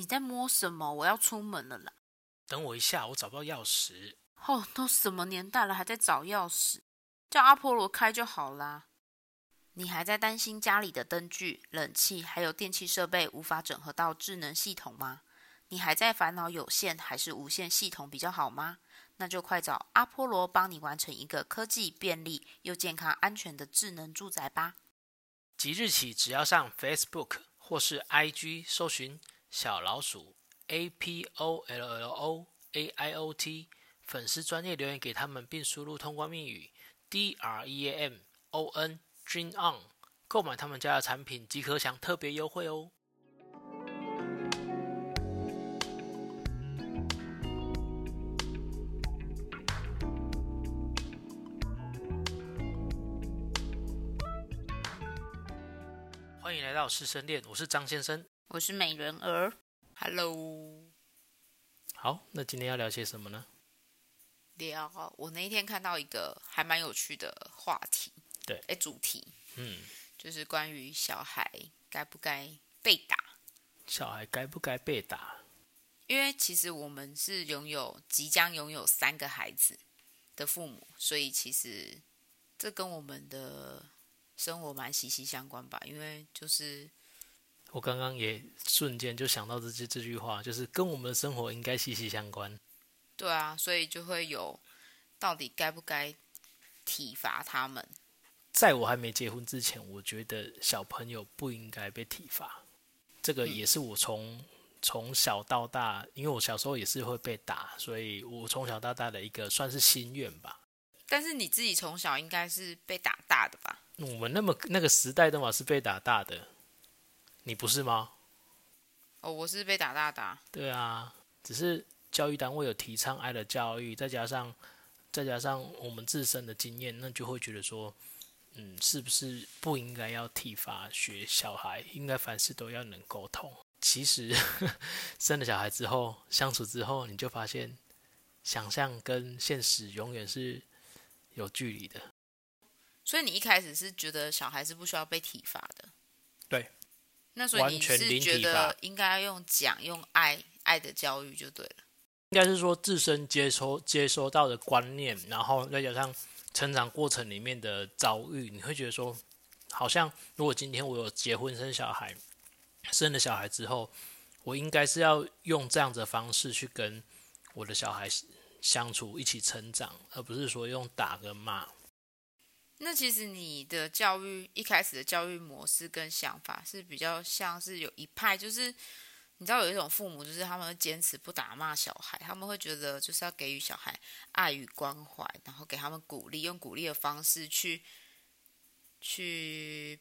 你在摸什么？我要出门了啦！等我一下，我找不到钥匙。哦，都什么年代了，还在找钥匙？叫阿波罗开就好啦。你还在担心家里的灯具、冷气还有电器设备无法整合到智能系统吗？你还在烦恼有线还是无线系统比较好吗？那就快找阿波罗帮你完成一个科技便利又健康安全的智能住宅吧！即日起，只要上 Facebook 或是 IG 搜寻小老鼠 A P O L L O A I O T 粉丝专业留言给他们，并输入通关密语 D R E A M O N Dream On，购买他们家的产品即可享特别优惠哦。欢迎来到师生恋，我是张先生，我是美人儿，Hello。好，那今天要聊些什么呢？聊，我那一天看到一个还蛮有趣的话题，对，哎，主题，嗯，就是关于小孩该不该被打，小孩该不该被打？因为其实我们是拥有即将拥有三个孩子的父母，所以其实这跟我们的。生活蛮息息相关吧，因为就是我刚刚也瞬间就想到这句这句话，就是跟我们的生活应该息息相关。对啊，所以就会有到底该不该体罚他们？在我还没结婚之前，我觉得小朋友不应该被体罚。这个也是我从从小到大，因为我小时候也是会被打，所以我从小到大的一个算是心愿吧。但是你自己从小应该是被打大的吧？我们那么那个时代的嘛是被打大的，你不是吗？哦，我是被打大的。对啊，只是教育单位有提倡爱的教育，再加上再加上我们自身的经验，那就会觉得说，嗯，是不是不应该要体罚学小孩？应该凡事都要能沟通。其实 生了小孩之后，相处之后，你就发现想象跟现实永远是有距离的。所以你一开始是觉得小孩是不需要被体罚的，对。那所以你是觉得应该用讲、用爱、爱的教育就对了。应该是说自身接收接收到的观念，然后再加上成长过程里面的遭遇，你会觉得说，好像如果今天我有结婚生小孩，生了小孩之后，我应该是要用这样子的方式去跟我的小孩相处，一起成长，而不是说用打跟骂。那其实你的教育一开始的教育模式跟想法是比较像是有一派，就是你知道有一种父母，就是他们会坚持不打骂小孩，他们会觉得就是要给予小孩爱与关怀，然后给他们鼓励，用鼓励的方式去去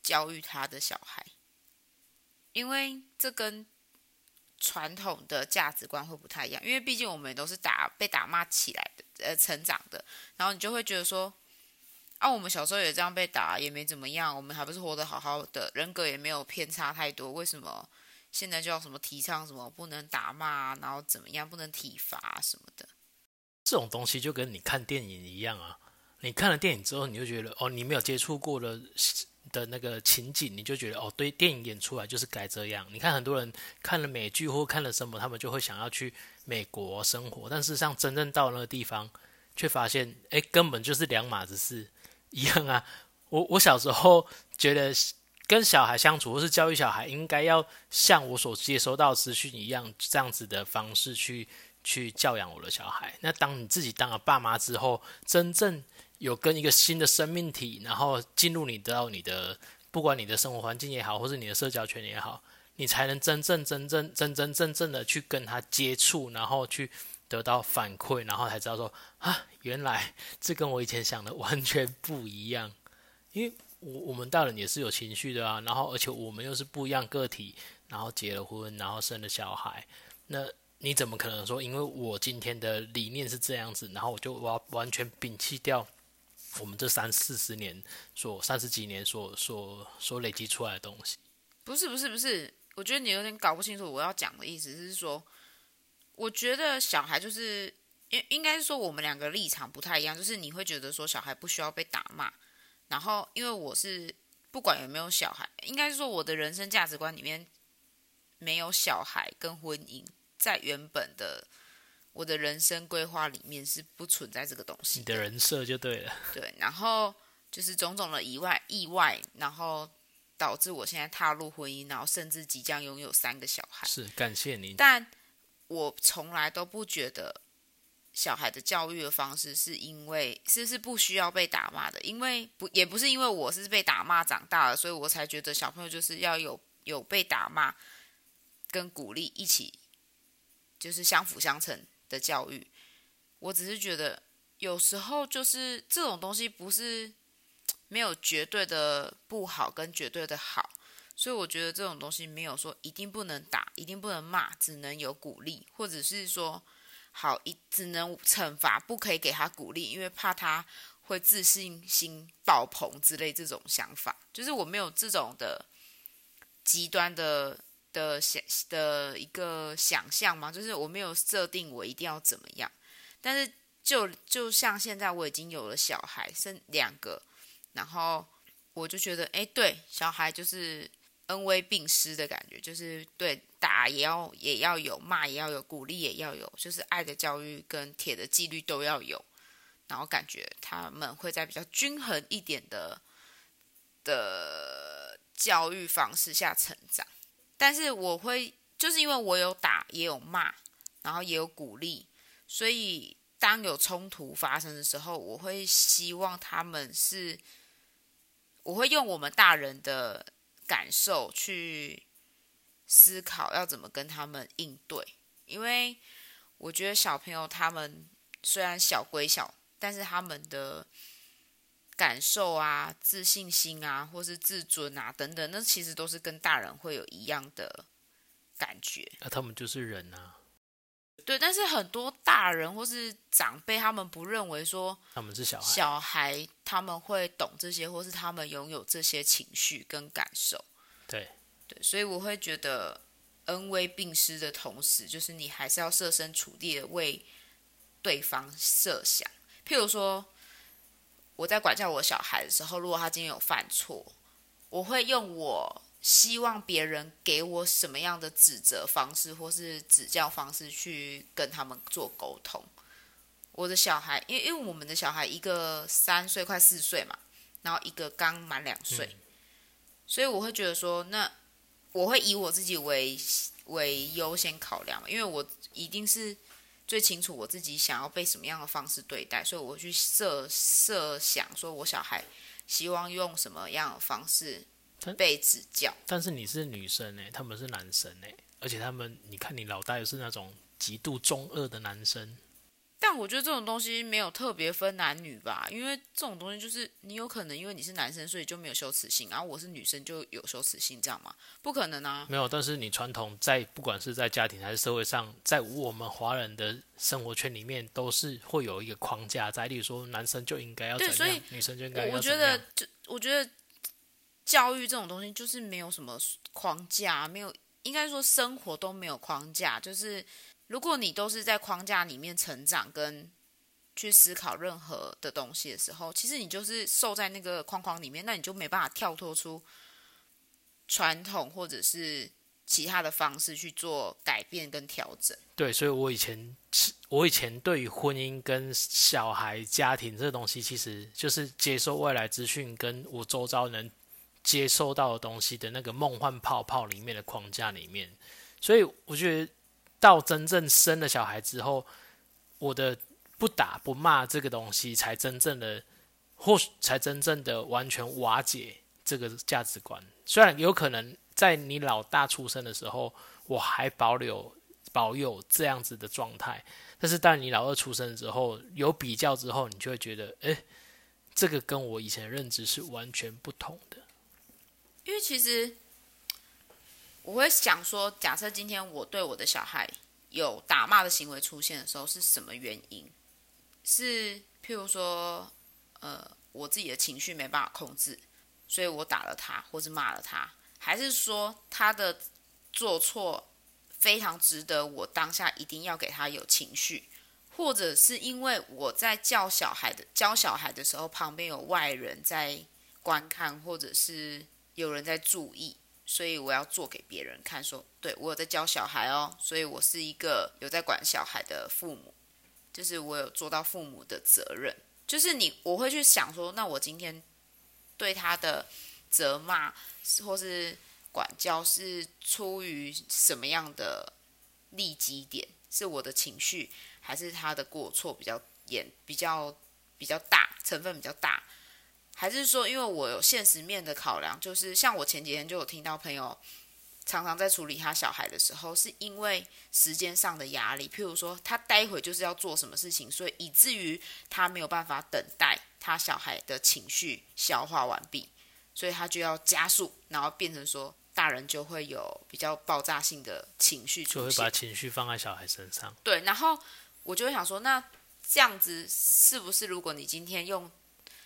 教育他的小孩，因为这跟传统的价值观会不太一样，因为毕竟我们也都是打被打骂起来的，呃，成长的，然后你就会觉得说。啊，我们小时候也这样被打，也没怎么样，我们还不是活得好好的，人格也没有偏差太多。为什么现在就要什么提倡什么不能打骂，然后怎么样不能体罚什么的？这种东西就跟你看电影一样啊！你看了电影之后，你就觉得哦，你没有接触过的的那个情景，你就觉得哦，对，电影演出来就是该这样。你看很多人看了美剧或看了什么，他们就会想要去美国生活，但事实上真正到那个地方，却发现哎，根本就是两码子事。一样啊，我我小时候觉得跟小孩相处或是教育小孩，应该要像我所接收到资讯一样，这样子的方式去去教养我的小孩。那当你自己当了爸妈之后，真正有跟一个新的生命体，然后进入你到你的，不管你的生活环境也好，或是你的社交圈也好，你才能真正真正真真正正的去跟他接触，然后去。得到反馈，然后才知道说啊，原来 这跟我以前想的 完全不一样。因为我我们大人也是有情绪的啊，然后而且我们又是不一样个体，然后结了婚，然后生了小孩，那你怎么可能说，因为我今天的理念是这样子，然后我就完完全摒弃掉我们这三四十年所三十几年所所所累积出来的东西？不是不是不是，我觉得你有点搞不清楚我要讲的意思，是说。我觉得小孩就是应应该是说我们两个立场不太一样，就是你会觉得说小孩不需要被打骂，然后因为我是不管有没有小孩，应该是说我的人生价值观里面没有小孩跟婚姻，在原本的我的人生规划里面是不存在这个东西。你的人设就对了。对，然后就是种种的意外意外，然后导致我现在踏入婚姻，然后甚至即将拥有三个小孩。是，感谢您。但我从来都不觉得。小孩的教育的方式是因为是不是不需要被打骂的？因为不也不是因为我是被打骂长大的，所以我才觉得小朋友就是要有有被打骂跟鼓励一起，就是相辅相成的教育。我只是觉得有时候就是这种东西不是没有绝对的不好跟绝对的好，所以我觉得这种东西没有说一定不能打，一定不能骂，只能有鼓励，或者是说。好，一只能惩罚，不可以给他鼓励，因为怕他会自信心爆棚之类这种想法。就是我没有这种的极端的的想的一个想象嘛，就是我没有设定我一定要怎么样。但是就就像现在我已经有了小孩，生两个，然后我就觉得，哎，对，小孩就是。恩威并施的感觉，就是对打也要也要有，骂也要有，鼓励也要有，就是爱的教育跟铁的纪律都要有，然后感觉他们会在比较均衡一点的的教育方式下成长。但是我会就是因为我有打也有骂，然后也有鼓励，所以当有冲突发生的时候，我会希望他们是，我会用我们大人的。感受去思考要怎么跟他们应对，因为我觉得小朋友他们虽然小归小，但是他们的感受啊、自信心啊，或是自尊啊等等，那其实都是跟大人会有一样的感觉。那、他们就是人啊。对，但是很多大人或是长辈，他们不认为说他们是小孩，小孩他们会懂这些，或是他们拥有这些情绪跟感受。对，对，所以我会觉得恩威并施的同时，就是你还是要设身处地的为对方设想。譬如说，我在管教我小孩的时候，如果他今天有犯错，我会用我。希望别人给我什么样的指责方式，或是指教方式去跟他们做沟通。我的小孩，因为因为我们的小孩一个三岁快四岁嘛，然后一个刚满两岁，所以我会觉得说，那我会以我自己为为优先考量，因为我一定是最清楚我自己想要被什么样的方式对待，所以我去设设想，说我小孩希望用什么样的方式。被指教，但是你是女生哎，他们是男生哎，而且他们，你看你老大又是那种极度中二的男生。但我觉得这种东西没有特别分男女吧，因为这种东西就是你有可能因为你是男生，所以就没有羞耻心，然后我是女生就有羞耻心，这样吗？不可能啊。没有，但是你传统在不管是在家庭还是社会上，在我们华人的生活圈里面，都是会有一个框架在，例如说男生就应该要怎样，女生就应该要怎样。我觉得，就我觉得。教育这种东西就是没有什么框架，没有，应该说生活都没有框架。就是如果你都是在框架里面成长跟去思考任何的东西的时候，其实你就是受在那个框框里面，那你就没办法跳脱出传统或者是其他的方式去做改变跟调整。对，所以我以前我以前对于婚姻跟小孩家庭这东西，其实就是接受外来资讯，跟我周遭人。接收到的东西的那个梦幻泡泡里面的框架里面，所以我觉得到真正生了小孩之后，我的不打不骂这个东西才真正的，或许才真正的完全瓦解这个价值观。虽然有可能在你老大出生的时候，我还保留保有这样子的状态，但是当你老二出生之后，有比较之后，你就会觉得，诶，这个跟我以前认知是完全不同的。因为其实我会想说，假设今天我对我的小孩有打骂的行为出现的时候，是什么原因？是譬如说，呃，我自己的情绪没办法控制，所以我打了他，或是骂了他，还是说他的做错非常值得我当下一定要给他有情绪，或者是因为我在教小孩的教小孩的时候，旁边有外人在观看，或者是。有人在注意，所以我要做给别人看说，对我有在教小孩哦，所以我是一个有在管小孩的父母，就是我有做到父母的责任。就是你，我会去想说，那我今天对他的责骂或是管教是出于什么样的利己点？是我的情绪，还是他的过错比较严、比较比较大，成分比较大？还是说，因为我有现实面的考量，就是像我前几天就有听到朋友常常在处理他小孩的时候，是因为时间上的压力，譬如说他待会就是要做什么事情，所以以至于他没有办法等待他小孩的情绪消化完毕，所以他就要加速，然后变成说大人就会有比较爆炸性的情绪出现，就会把情绪放在小孩身上。对，然后我就会想说，那这样子是不是如果你今天用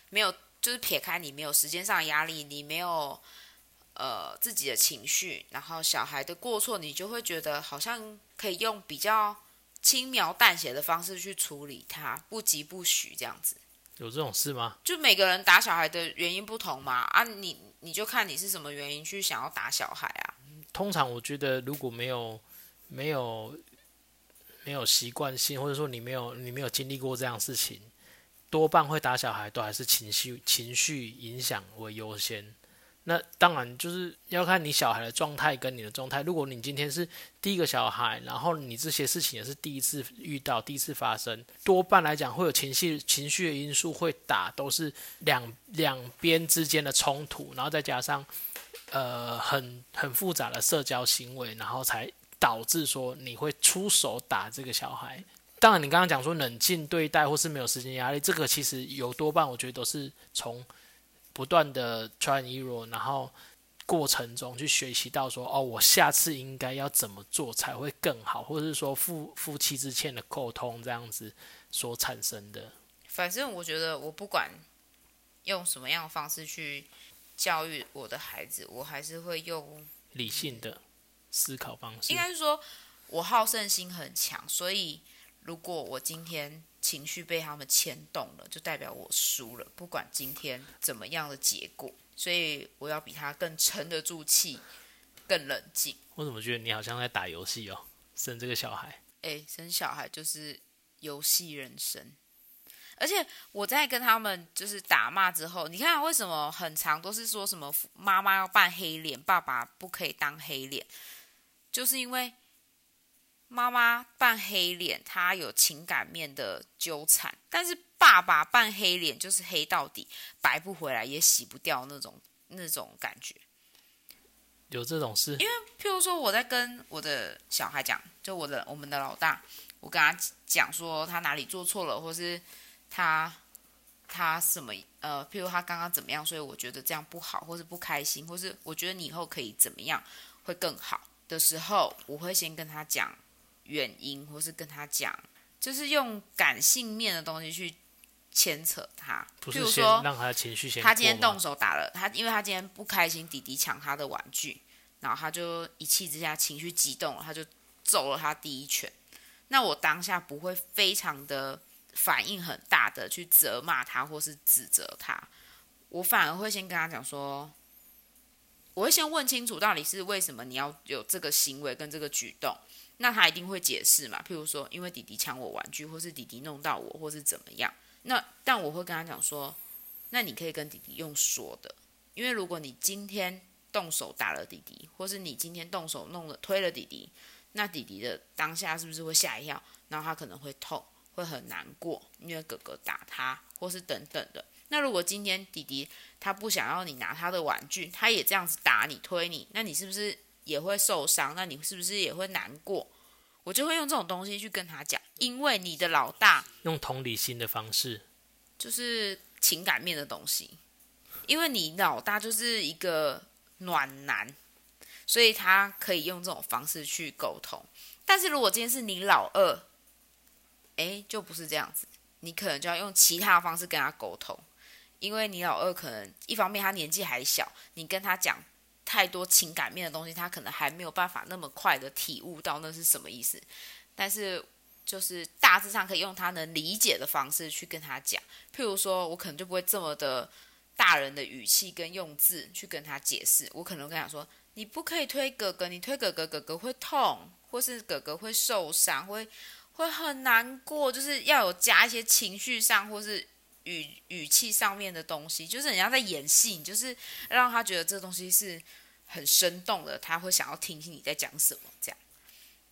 没有。就是撇开你没有时间上的压力，你没有呃自己的情绪，然后小孩的过错，你就会觉得好像可以用比较轻描淡写的方式去处理他，不疾不徐这样子。有这种事吗？就每个人打小孩的原因不同嘛，啊你，你你就看你是什么原因去想要打小孩啊。通常我觉得如果没有没有没有习惯性，或者说你没有你没有经历过这样事情。多半会打小孩，都还是情绪情绪影响为优先。那当然就是要看你小孩的状态跟你的状态。如果你今天是第一个小孩，然后你这些事情也是第一次遇到、第一次发生，多半来讲会有情绪情绪的因素会打，都是两两边之间的冲突，然后再加上呃很很复杂的社交行为，然后才导致说你会出手打这个小孩。当然，你刚刚讲说冷静对待或是没有时间压力，这个其实有多半我觉得都是从不断的 try and error，然后过程中去学习到说，哦，我下次应该要怎么做才会更好，或者是说夫夫妻之间的沟通这样子所产生的。反正我觉得，我不管用什么样的方式去教育我的孩子，我还是会用理性的思考方式。应该是说我好胜心很强，所以。如果我今天情绪被他们牵动了，就代表我输了。不管今天怎么样的结果，所以我要比他更沉得住气，更冷静。我怎么觉得你好像在打游戏哦？生这个小孩？诶，生小孩就是游戏人生。而且我在跟他们就是打骂之后，你看为什么很长都是说什么妈妈要扮黑脸，爸爸不可以当黑脸，就是因为。妈妈扮黑脸，他有情感面的纠缠；但是爸爸扮黑脸就是黑到底，白不回来也洗不掉那种那种感觉。有这种事？因为譬如说我在跟我的小孩讲，就我的我们的老大，我跟他讲说他哪里做错了，或是他他什么呃，譬如他刚刚怎么样，所以我觉得这样不好，或是不开心，或是我觉得你以后可以怎么样会更好的时候，我会先跟他讲。原因，或是跟他讲，就是用感性面的东西去牵扯他。不是说让他情绪先。他今天动手打了他，因为他今天不开心，弟弟抢他的玩具，然后他就一气之下情绪激动了，他就揍了他第一拳。那我当下不会非常的反应很大的去责骂他或是指责他，我反而会先跟他讲说，我会先问清楚到底是为什么你要有这个行为跟这个举动。那他一定会解释嘛？譬如说，因为弟弟抢我玩具，或是弟弟弄到我，或是怎么样。那但我会跟他讲说，那你可以跟弟弟用说的，因为如果你今天动手打了弟弟，或是你今天动手弄了推了弟弟，那弟弟的当下是不是会吓一跳？然后他可能会痛，会很难过，因为哥哥打他，或是等等的。那如果今天弟弟他不想要你拿他的玩具，他也这样子打你推你，那你是不是？也会受伤，那你是不是也会难过？我就会用这种东西去跟他讲，因为你的老大用同理心的方式，就是情感面的东西。因为你老大就是一个暖男，所以他可以用这种方式去沟通。但是如果今天是你老二，诶，就不是这样子，你可能就要用其他的方式跟他沟通，因为你老二可能一方面他年纪还小，你跟他讲。太多情感面的东西，他可能还没有办法那么快的体悟到那是什么意思。但是，就是大致上可以用他能理解的方式去跟他讲。譬如说，我可能就不会这么的大人的语气跟用字去跟他解释。我可能跟他说：“你不可以推哥哥，你推哥哥，哥哥会痛，或是哥哥会受伤，会会很难过，就是要有加一些情绪上或是语语气上面的东西，就是人家在演戏，就是让他觉得这东西是很生动的，他会想要听听你在讲什么这样。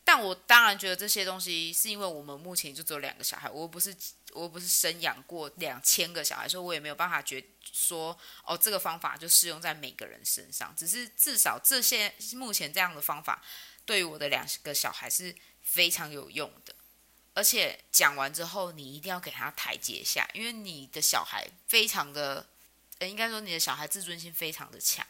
但我当然觉得这些东西是因为我们目前就只有两个小孩，我不是我不是生养过两千个小孩，所以我也没有办法觉说哦，这个方法就适用在每个人身上。只是至少这些目前这样的方法对于我的两个小孩是非常有用的。而且讲完之后，你一定要给他台阶下，因为你的小孩非常的，呃，应该说你的小孩自尊心非常的强。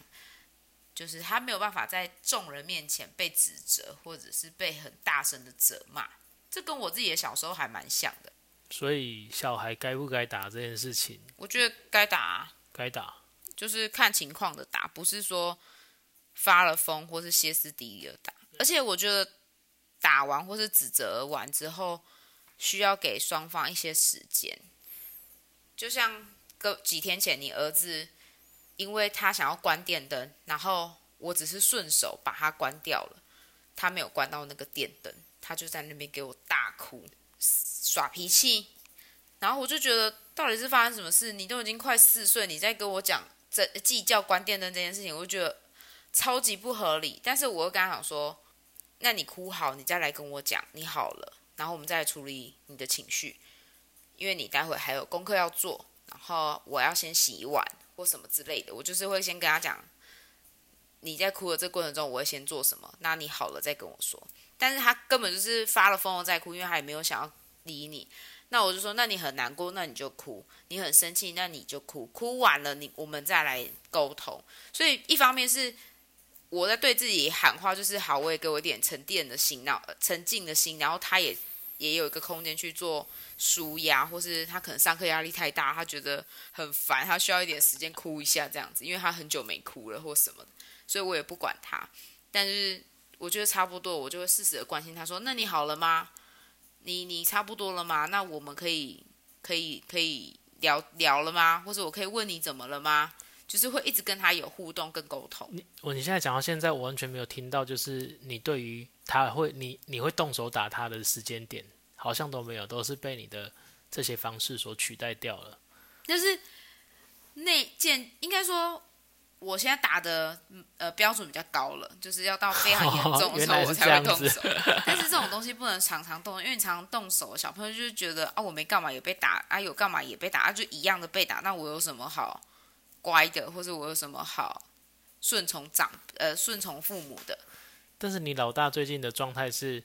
就是他没有办法在众人面前被指责，或者是被很大声的责骂，这跟我自己的小时候还蛮像的。所以小孩该不该打这件事情，我觉得该打啊，该打，就是看情况的打，不是说发了疯或是歇斯底里的打。而且我觉得打完或是指责完之后，需要给双方一些时间。就像个几天前，你儿子。因为他想要关电灯，然后我只是顺手把它关掉了，他没有关到那个电灯，他就在那边给我大哭耍脾气，然后我就觉得到底是发生什么事？你都已经快四岁，你在跟我讲这计较关电灯这件事情，我就觉得超级不合理。但是我又跟他讲说，那你哭好，你再来跟我讲你好了，然后我们再来处理你的情绪，因为你待会还有功课要做，然后我要先洗碗。或什么之类的，我就是会先跟他讲，你在哭的这过程中，我会先做什么，那你好了再跟我说。但是他根本就是发了疯了在哭，因为他也没有想要理你。那我就说，那你很难过，那你就哭；你很生气，那你就哭。哭完了，你我们再来沟通。所以一方面是我在对自己喊话，就是好，我也给我一点沉淀的心，然后沉静的心，然后他也也有一个空间去做。舒压，或是他可能上课压力太大，他觉得很烦，他需要一点时间哭一下这样子，因为他很久没哭了或什么，所以我也不管他。但是我觉得差不多，我就会适时的关心他说：“那你好了吗？你你差不多了吗？那我们可以可以可以聊聊了吗？或者我可以问你怎么了吗？就是会一直跟他有互动跟沟通。”你我你现在讲到现在，我完全没有听到，就是你对于他会你你会动手打他的时间点。好像都没有，都是被你的这些方式所取代掉了。就是那件，应该说，我现在打的呃标准比较高了，就是要到非常严重的时候 我才会动手。哦、但是这种东西不能常常动，因为常常动手，小朋友就是觉得啊，我没干嘛也被打，啊有干嘛也被打，啊就一样的被打，那我有什么好乖的，或者我有什么好顺从长呃顺从父母的？但是你老大最近的状态是。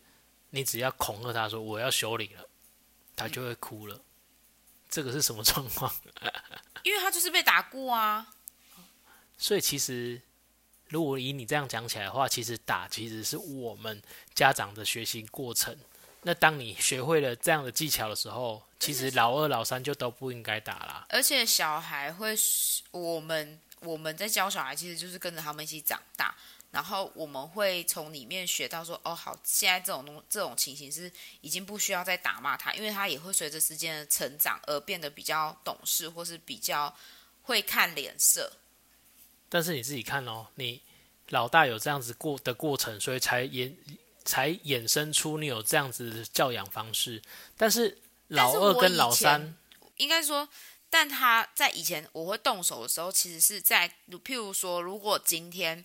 你只要恐吓他说我要修理了，他就会哭了。嗯、这个是什么状况？因为他就是被打过啊。所以其实，如果以你这样讲起来的话，其实打其实是我们家长的学习过程。那当你学会了这样的技巧的时候，其实老二、老三就都不应该打了。而且小孩会，我们我们在教小孩，其实就是跟着他们一起长大。然后我们会从里面学到说，哦，好，现在这种东这种情形是已经不需要再打骂他，因为他也会随着时间的成长而变得比较懂事，或是比较会看脸色。但是你自己看哦，你老大有这样子过的过程，所以才衍才衍生出你有这样子的教养方式。但是老二跟老三，应该说，但他在以前我会动手的时候，其实是在譬如说，如果今天。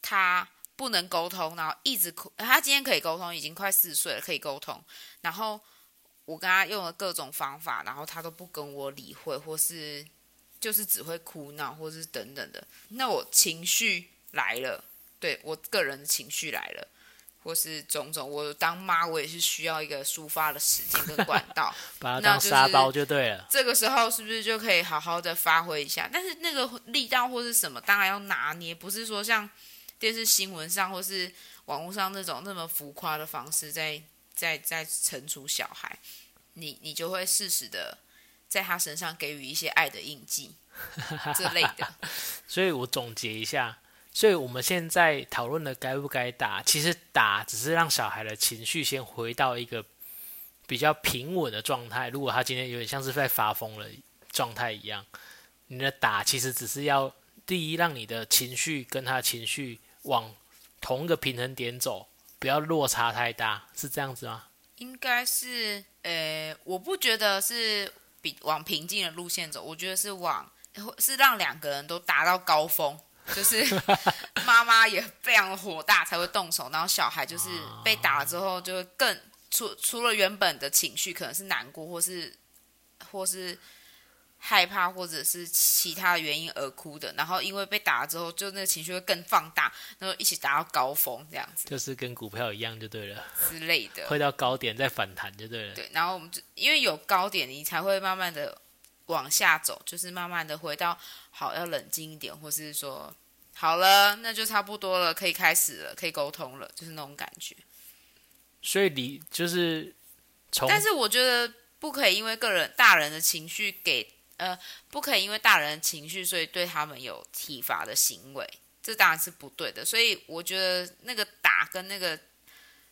他不能沟通，然后一直哭。他今天可以沟通，已经快四岁了，可以沟通。然后我跟他用了各种方法，然后他都不跟我理会，或是就是只会哭闹，或是等等的。那我情绪来了，对，我个人的情绪来了，或是种种。我当妈，我也是需要一个抒发的时间跟管道，把它当沙包就对了。这个时候是不是就可以好好的发挥一下？但是那个力道或是什么，当然要拿捏，不是说像。电视新闻上或是网络上那种那么浮夸的方式在，在在在惩处小孩，你你就会适时的在他身上给予一些爱的印记，这类的。所以我总结一下，所以我们现在讨论的该不该打，其实打只是让小孩的情绪先回到一个比较平稳的状态。如果他今天有点像是在发疯了状态一样，你的打其实只是要第一让你的情绪跟他情绪。往同一个平衡点走，不要落差太大，是这样子吗？应该是，呃，我不觉得是比往平静的路线走，我觉得是往是让两个人都达到高峰，就是 妈妈也非常的火大才会动手，然后小孩就是被打了之后就会更除除了原本的情绪可能是难过或是或是。害怕或者是其他的原因而哭的，然后因为被打了之后，就那个情绪会更放大，然后一起达到高峰这样子。就是跟股票一样就对了。之类的。会到高点再反弹就对了。对，然后我们就因为有高点，你才会慢慢的往下走，就是慢慢的回到好要冷静一点，或是说好了，那就差不多了，可以开始了，可以沟通了，就是那种感觉。所以你就是从，但是我觉得不可以因为个人大人的情绪给。呃，不可以因为大人的情绪，所以对他们有体罚的行为，这当然是不对的。所以我觉得那个打跟那个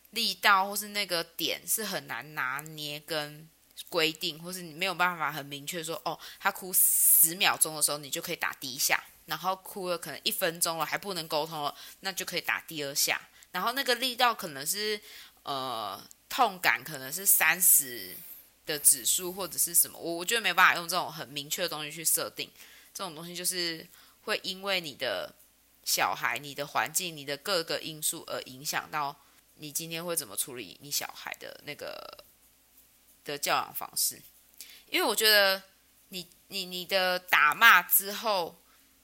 力道，或是那个点，是很难拿捏跟规定，或是你没有办法很明确说，哦，他哭十秒钟的时候，你就可以打第一下，然后哭了可能一分钟了还不能沟通了，那就可以打第二下，然后那个力道可能是呃痛感可能是三十。的指数或者是什么，我我觉得没办法用这种很明确的东西去设定，这种东西就是会因为你的小孩、你的环境、你的各个因素而影响到你今天会怎么处理你小孩的那个的教养方式。因为我觉得你你你的打骂之后，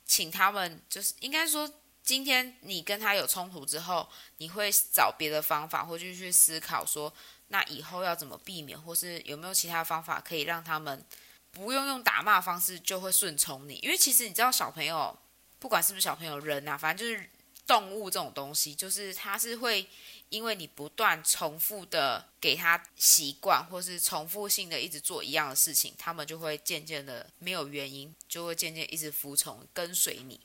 请他们就是应该说，今天你跟他有冲突之后，你会找别的方法，或者去思考说。那以后要怎么避免，或是有没有其他方法可以让他们不用用打骂方式就会顺从你？因为其实你知道，小朋友不管是不是小朋友，人啊，反正就是动物这种东西，就是它是会因为你不断重复的给它习惯，或是重复性的一直做一样的事情，它们就会渐渐的没有原因，就会渐渐一直服从跟随你。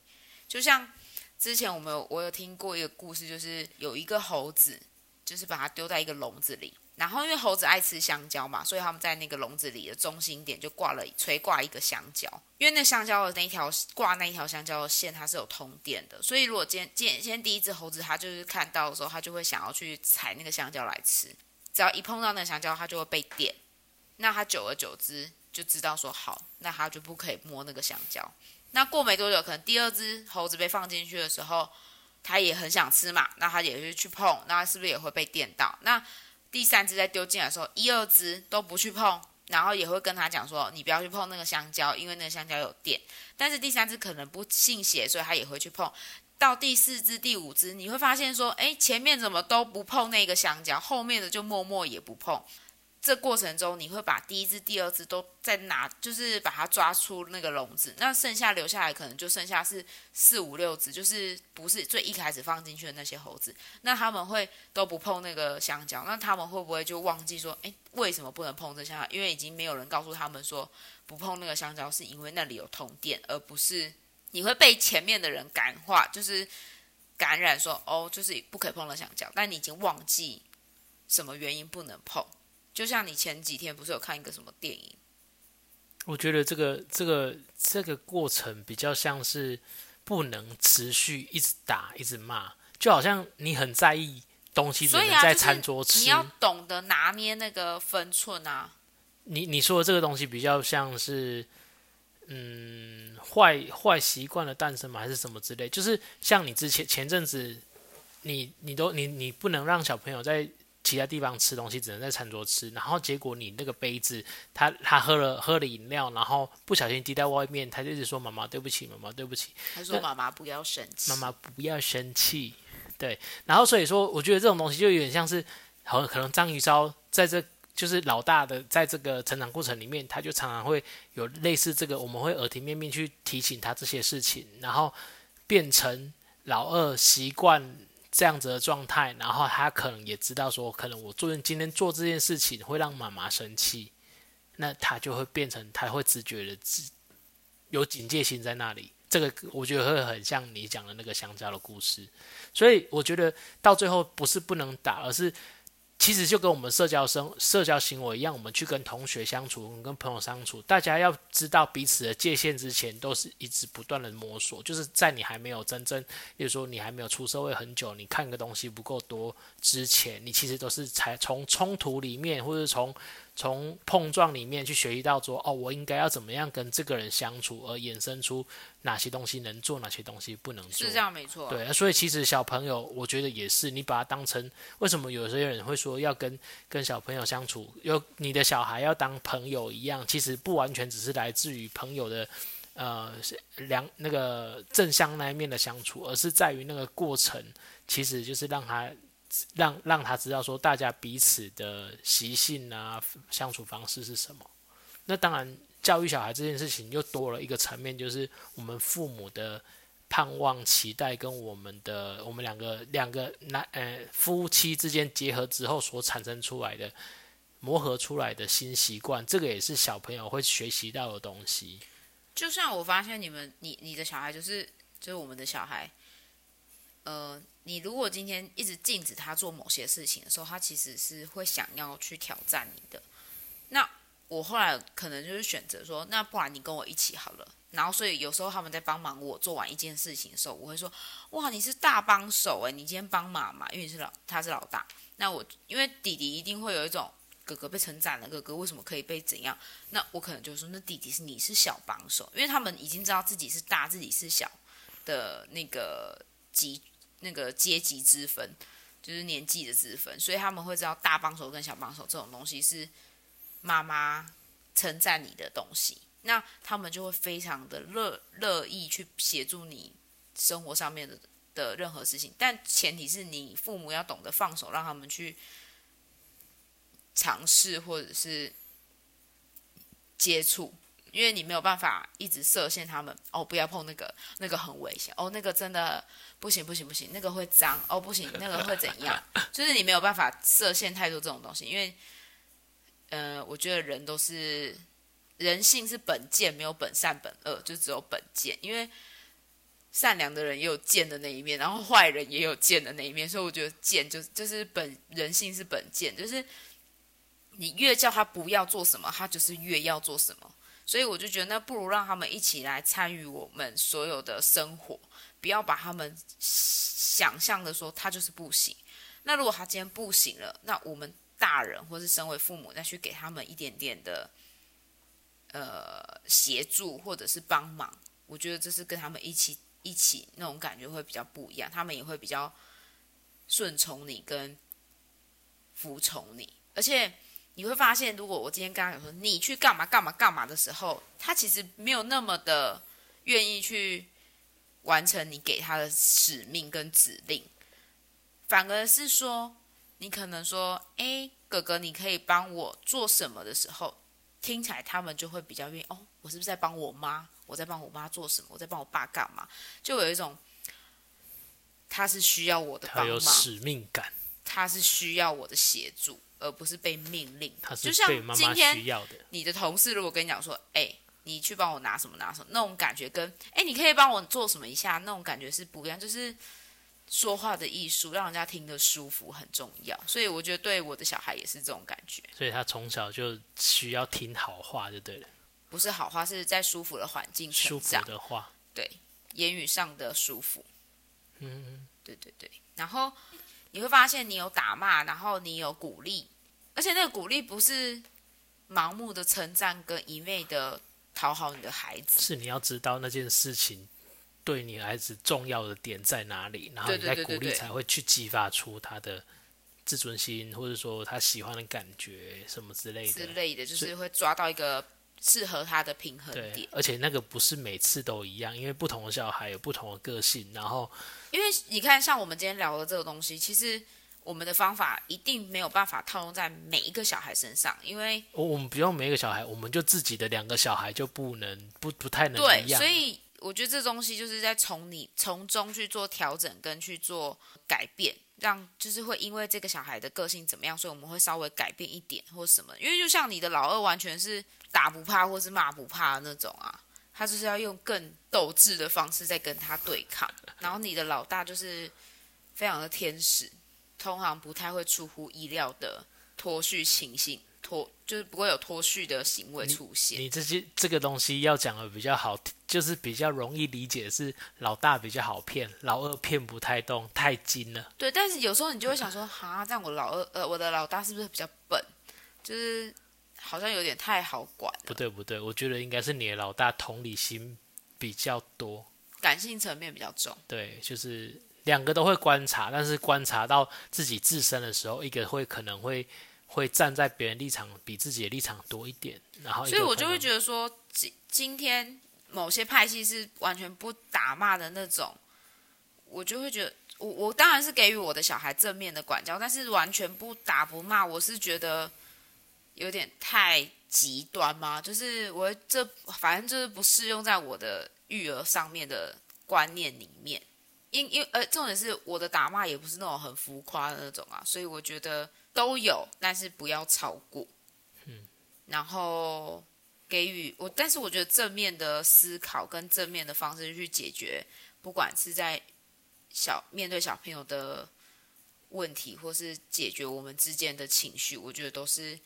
就像之前我们有我有听过一个故事，就是有一个猴子，就是把它丢在一个笼子里。然后，因为猴子爱吃香蕉嘛，所以他们在那个笼子里的中心点就挂了垂挂一个香蕉。因为那香蕉的那一条挂那一条香蕉的线，它是有通电的，所以如果今今今天第一只猴子它就是看到的时候，它就会想要去踩那个香蕉来吃。只要一碰到那个香蕉，它就会被电。那它久而久之就知道说好，那它就不可以摸那个香蕉。那过没多久，可能第二只猴子被放进去的时候，它也很想吃嘛，那它也是去碰，那是不是也会被电到？那第三只在丢进来的时候，一二只都不去碰，然后也会跟他讲说：“你不要去碰那个香蕉，因为那个香蕉有电。”但是第三只可能不信邪，所以他也会去碰。到第四只、第五只，你会发现说：“哎，前面怎么都不碰那个香蕉，后面的就默默也不碰。”这过程中，你会把第一只、第二只都再拿，就是把它抓出那个笼子。那剩下留下来，可能就剩下是四五六只，就是不是最一开始放进去的那些猴子。那他们会都不碰那个香蕉，那他们会不会就忘记说，诶，为什么不能碰这香蕉？因为已经没有人告诉他们说，不碰那个香蕉是因为那里有通电，而不是你会被前面的人感化，就是感染说，哦，就是不可以碰那香蕉。但你已经忘记什么原因不能碰。就像你前几天不是有看一个什么电影？我觉得这个这个这个过程比较像是不能持续一直打一直骂，就好像你很在意东西，只能在餐桌吃。你要懂得拿捏那个分寸啊。你你说的这个东西比较像是，嗯，坏坏习惯的诞生吗？还是什么之类？就是像你之前前阵子，你你都你你不能让小朋友在。其他地方吃东西只能在餐桌吃，然后结果你那个杯子，他他喝了喝了饮料，然后不小心滴在外面，他就一直说妈妈对不起，妈妈对不起。他说妈妈不要生气，妈妈不要生气。对，然后所以说，我觉得这种东西就有点像是，好可能张于昭在这就是老大的，在这个成长过程里面，他就常常会有类似这个，我们会耳提面命去提醒他这些事情，然后变成老二习惯。这样子的状态，然后他可能也知道说，可能我做今天做这件事情会让妈妈生气，那他就会变成他会直觉的自有警戒心在那里。这个我觉得会很像你讲的那个香蕉的故事。所以我觉得到最后不是不能打，而是其实就跟我们社交生社交行为一样，我们去跟同学相处，我们跟朋友相处，大家要知道彼此的界限之前，都是一直不断的摸索。就是在你还没有真正，比如说你还没有出社会很久，你看个东西不够多之前，你其实都是才从冲突里面，或者从。从碰撞里面去学习到说，哦，我应该要怎么样跟这个人相处，而衍生出哪些东西能做，哪些东西不能做。是这样，没错。对，所以其实小朋友，我觉得也是，你把他当成为什么有些人会说要跟跟小朋友相处，有你的小孩要当朋友一样，其实不完全只是来自于朋友的呃两那个正向那一面的相处，而是在于那个过程，其实就是让他。让让他知道说，大家彼此的习性啊，相处方式是什么。那当然，教育小孩这件事情又多了一个层面，就是我们父母的盼望、期待，跟我们的我们两个两个男呃夫妻之间结合之后所产生出来的磨合出来的新习惯，这个也是小朋友会学习到的东西。就像我发现你们，你你的小孩就是就是我们的小孩，呃。你如果今天一直禁止他做某些事情的时候，他其实是会想要去挑战你的。那我后来可能就是选择说，那不然你跟我一起好了。然后所以有时候他们在帮忙我做完一件事情的时候，我会说，哇，你是大帮手诶，你今天帮忙嘛，因为你是老，他是老大。那我因为弟弟一定会有一种哥哥被称赞了，哥哥为什么可以被怎样？那我可能就说，那弟弟是你是小帮手，因为他们已经知道自己是大，自己是小的那个级。那个阶级之分，就是年纪的之分，所以他们会知道大帮手跟小帮手这种东西是妈妈称赞你的东西，那他们就会非常的乐乐意去协助你生活上面的的任何事情，但前提是你父母要懂得放手，让他们去尝试或者是接触。因为你没有办法一直设限他们哦，不要碰那个，那个很危险哦，那个真的不行不行不行，那个会脏哦，不行，那个会怎样？就是你没有办法设限太多这种东西，因为，呃，我觉得人都是人性是本贱，没有本善本恶，就只有本贱。因为善良的人也有贱的那一面，然后坏人也有贱的那一面，所以我觉得贱就就是本人性是本贱，就是你越叫他不要做什么，他就是越要做什么。所以我就觉得，那不如让他们一起来参与我们所有的生活，不要把他们想象的说他就是不行。那如果他今天不行了，那我们大人或是身为父母再去给他们一点点的呃协助或者是帮忙，我觉得这是跟他们一起一起那种感觉会比较不一样，他们也会比较顺从你跟服从你，而且。你会发现，如果我今天跟他有说你去干嘛干嘛干嘛的时候，他其实没有那么的愿意去完成你给他的使命跟指令，反而是说你可能说，哎，哥哥，你可以帮我做什么的时候，听起来他们就会比较愿意。哦，我是不是在帮我妈？我在帮我妈做什么？我在帮我爸干嘛？就有一种他是需要我的帮忙，他有使命感，他是需要我的协助。而不是被命令，他是被妈妈需要的。就像今天你的同事如果跟你讲说：“哎、欸，你去帮我拿什么拿什么”，那种感觉跟“哎、欸，你可以帮我做什么一下”那种感觉是不一样。就是说话的艺术，让人家听得舒服很重要。所以我觉得对我的小孩也是这种感觉。所以他从小就需要听好话，就对了。不是好话，是在舒服的环境成长。舒服的话，对，言语上的舒服。嗯，对对对，然后。你会发现你有打骂，然后你有鼓励，而且那个鼓励不是盲目的称赞跟一味的讨好你的孩子，是你要知道那件事情对你孩子重要的点在哪里，然后你在鼓励才会去激发出他的自尊心，或者说他喜欢的感觉什么之类的，之类的就是会抓到一个。适合他的平衡点，而且那个不是每次都一样，因为不同的小孩有不同的个性。然后，因为你看，像我们今天聊的这个东西，其实我们的方法一定没有办法套用在每一个小孩身上，因为我我们不用每一个小孩，我们就自己的两个小孩就不能不不太能一样。对，所以我觉得这东西就是在从你从中去做调整跟去做改变。让就是会因为这个小孩的个性怎么样，所以我们会稍微改变一点或什么。因为就像你的老二完全是打不怕或是骂不怕的那种啊，他就是要用更斗志的方式在跟他对抗。然后你的老大就是非常的天使，通常不太会出乎意料的脱序情形，脱就是不会有脱序的行为出现。你，你这些这个东西要讲的比较好，就是比较容易理解，是老大比较好骗，老二骗不太动，太精了。对，但是有时候你就会想说，哈，这样我老二呃，我的老大是不是比较笨？就是好像有点太好管。不对不对，我觉得应该是你的老大同理心比较多，感性层面比较重。对，就是两个都会观察，但是观察到自己自身的时候，一个会可能会会站在别人立场比自己的立场多一点，然后所以我就会觉得说，今今天某些派系是完全不打骂的那种，我就会觉得。我我当然是给予我的小孩正面的管教，但是完全不打不骂，我是觉得有点太极端吗？就是我这反正就是不适用在我的育儿上面的观念里面，因因呃重点是我的打骂也不是那种很浮夸的那种啊，所以我觉得都有，但是不要超过。嗯，然后给予我，但是我觉得正面的思考跟正面的方式去解决，不管是在。小面对小朋友的问题，或是解决我们之间的情绪，我觉得都是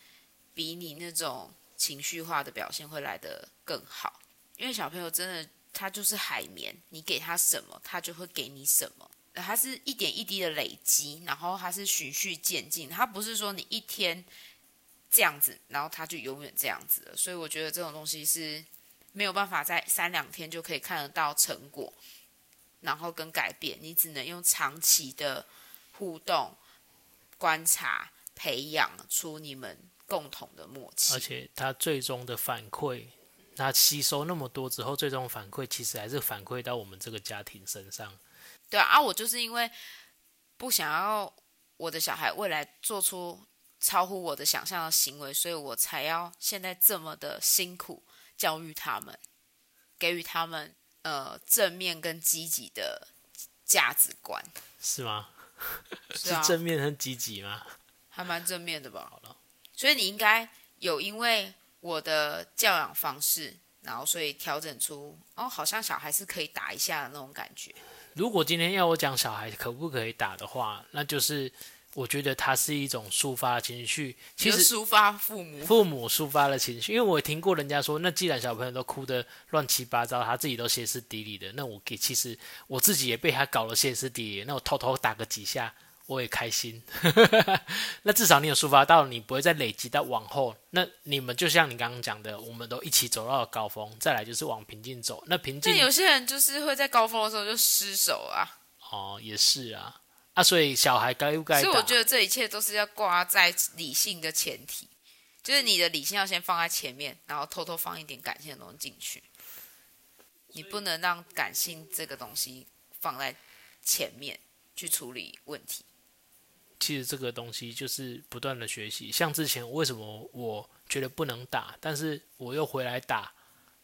比你那种情绪化的表现会来得更好。因为小朋友真的他就是海绵，你给他什么，他就会给你什么。他是一点一滴的累积，然后他是循序渐进，他不是说你一天这样子，然后他就永远这样子了。所以我觉得这种东西是没有办法在三两天就可以看得到成果。然后跟改变，你只能用长期的互动、观察、培养出你们共同的默契。而且他最终的反馈，他吸收那么多之后，最终反馈其实还是反馈到我们这个家庭身上。对啊，啊我就是因为不想要我的小孩未来做出超乎我的想象的行为，所以我才要现在这么的辛苦教育他们，给予他们。呃，正面跟积极的价值观是吗？是，啊、是正面很积极吗？还蛮正面的吧。好了，所以你应该有因为我的教养方式，然后所以调整出哦，好像小孩是可以打一下的那种感觉。如果今天要我讲小孩可不可以打的话，那就是。我觉得它是一种抒发情绪，其实抒发父母父母抒发了情绪，因为我听过人家说，那既然小朋友都哭得乱七八糟，他自己都歇斯底里的，那我给其实我自己也被他搞了歇斯底里，那我偷偷打个几下，我也开心。那至少你有抒发到，你不会再累积到往后。那你们就像你刚刚讲的，我们都一起走到了高峰，再来就是往平静走。那平静，那有些人就是会在高峰的时候就失手啊。哦，也是啊。啊，所以小孩该不该打？所以我觉得这一切都是要挂在理性的前提，就是你的理性要先放在前面，然后偷偷放一点感性的东西进去。你不能让感性这个东西放在前面去处理问题。其实这个东西就是不断的学习。像之前为什么我觉得不能打，但是我又回来打。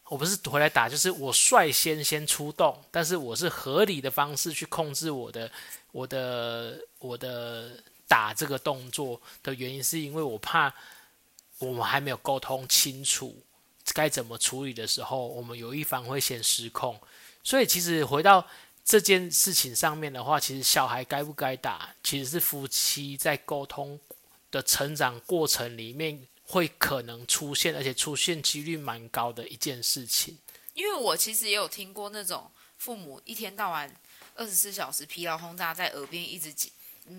我不是回来打，就是我率先先出动，但是我是合理的方式去控制我的、我的、我的打这个动作的原因，是因为我怕我们还没有沟通清楚该怎么处理的时候，我们有一方会先失控。所以其实回到这件事情上面的话，其实小孩该不该打，其实是夫妻在沟通的成长过程里面。会可能出现，而且出现几率蛮高的一件事情。因为我其实也有听过那种父母一天到晚二十四小时疲劳轰炸在耳边一直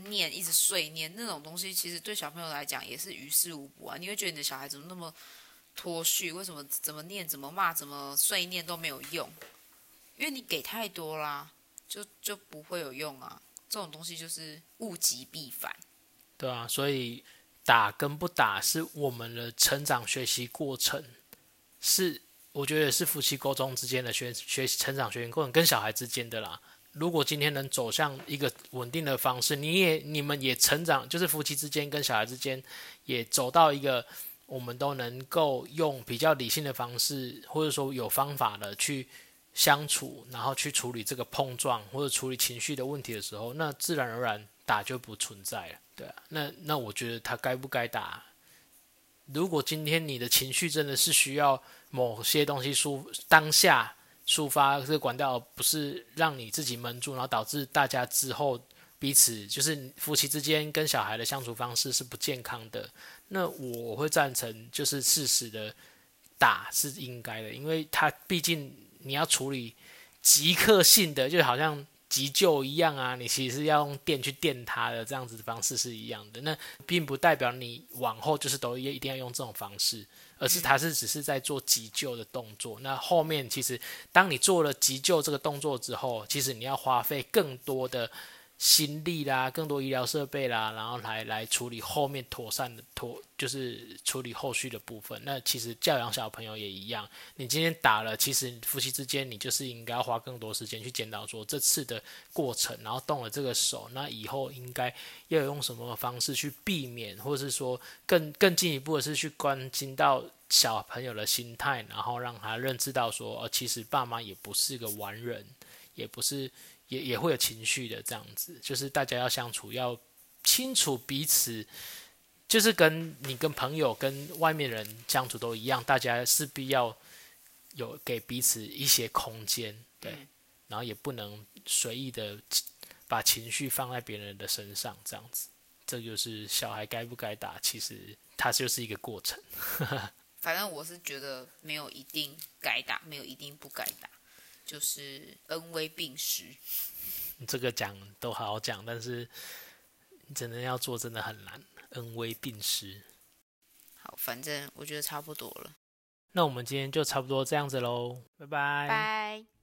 念、一直碎念那种东西，其实对小朋友来讲也是于事无补啊。你会觉得你的小孩怎么那么脱序？为什么怎么念、怎么骂、怎么碎念都没有用？因为你给太多啦，就就不会有用啊。这种东西就是物极必反。对啊，所以。打跟不打是我们的成长学习过程，是我觉得是夫妻沟通之间的学学习成长学习过程，跟小孩之间的啦。如果今天能走向一个稳定的方式，你也你们也成长，就是夫妻之间跟小孩之间也走到一个我们都能够用比较理性的方式，或者说有方法的去相处，然后去处理这个碰撞或者处理情绪的问题的时候，那自然而然打就不存在了。对啊，那那我觉得他该不该打？如果今天你的情绪真的是需要某些东西抒当下抒发这个管道，不是让你自己闷住，然后导致大家之后彼此就是夫妻之间跟小孩的相处方式是不健康的，那我会赞成就是适时的打是应该的，因为他毕竟你要处理即刻性的，就好像。急救一样啊，你其实要用电去电它的，这样子的方式是一样的。那并不代表你往后就是都一定要用这种方式，而是他是只是在做急救的动作。那后面其实当你做了急救这个动作之后，其实你要花费更多的。心力啦，更多医疗设备啦，然后来来处理后面妥善的妥，就是处理后续的部分。那其实教养小朋友也一样，你今天打了，其实夫妻之间你就是应该要花更多时间去检讨说这次的过程，然后动了这个手，那以后应该要用什么方式去避免，或是说更更进一步的是去关心到小朋友的心态，然后让他认知到说，哦，其实爸妈也不是个完人，也不是。也也会有情绪的，这样子就是大家要相处，要清楚彼此，就是跟你跟朋友、跟外面人相处都一样，大家势必要有给彼此一些空间，对，然后也不能随意的把情绪放在别人的身上，这样子，这就是小孩该不该打，其实它就是一个过程。反正我是觉得没有一定该打，没有一定不该打。就是恩威并施，这个讲都好好讲，但是真的要做真的很难。恩威并施，好，反正我觉得差不多了。那我们今天就差不多这样子喽，拜拜。拜。